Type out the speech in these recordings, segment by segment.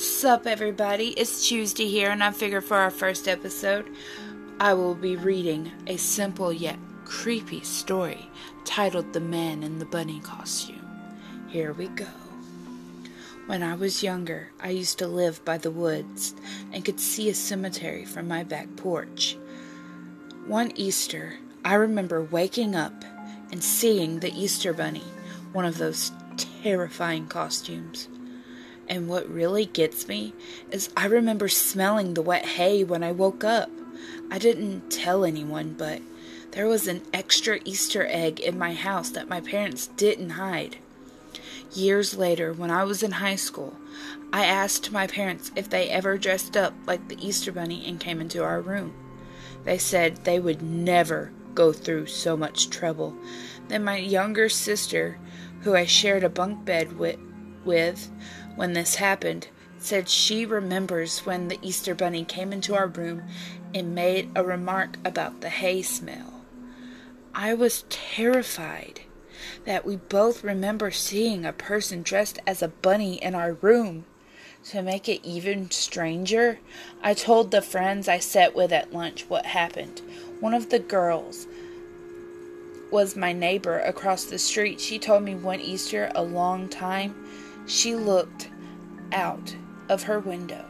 What's up, everybody? It's Tuesdae here, and I figure for our first episode, I will be reading a simple yet creepy story titled The Man in the Bunny Costume. Here we go. When I was younger, I used to live by the woods and could see a cemetery from my back porch. One Easter, I remember waking up and seeing the Easter Bunny, one of those terrifying costumes. And what really gets me is I remember smelling the wet hay when I woke up. I didn't tell anyone, but there was an extra Easter egg in my house that my parents didn't hide. Years later, when I was in high school, I asked my parents if they ever dressed up like the Easter Bunny and came into our room. They said they would never go through so much trouble. Then my younger sister, who I shared a bunk bed with, with when this happened, said she remembers when the Easter Bunny came into our room and made a remark about the hay smell. I was terrified that we both remember seeing a person dressed as a bunny in our room. To make it even stranger, I told the friends I sat with at lunch what happened. One of the girls was my neighbor across the street. She told me one Easter, a long time, she looked out of her window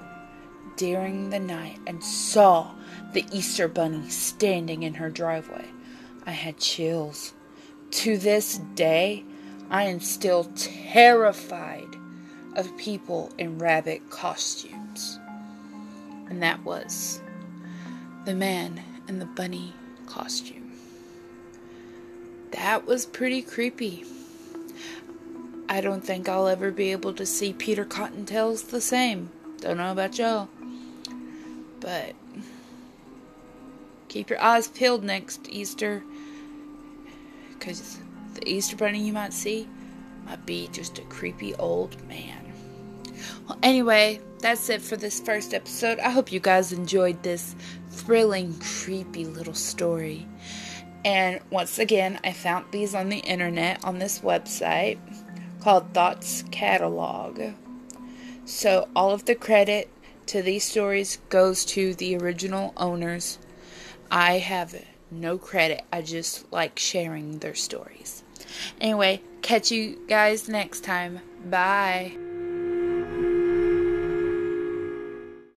during the night and saw the Easter Bunny standing in her driveway. I had chills. To this day, I am still terrified of people in rabbit costumes. And that was the man in the bunny costume. That was pretty creepy. I don't think I'll ever be able to see Peter Cottontails the same. Don't know about y'all. But keep your eyes peeled next Easter. Because the Easter bunny you might see might be just a creepy old man. Well, anyway, that's it for this first episode. I hope you guys enjoyed this thrilling, creepy little story. And once again, I found these on the internet on this website called Thoughts Catalog. So all of the credit to these stories goes to the original owners. I have no credit. I just like sharing their stories. Anyway, catch you guys next time. Bye.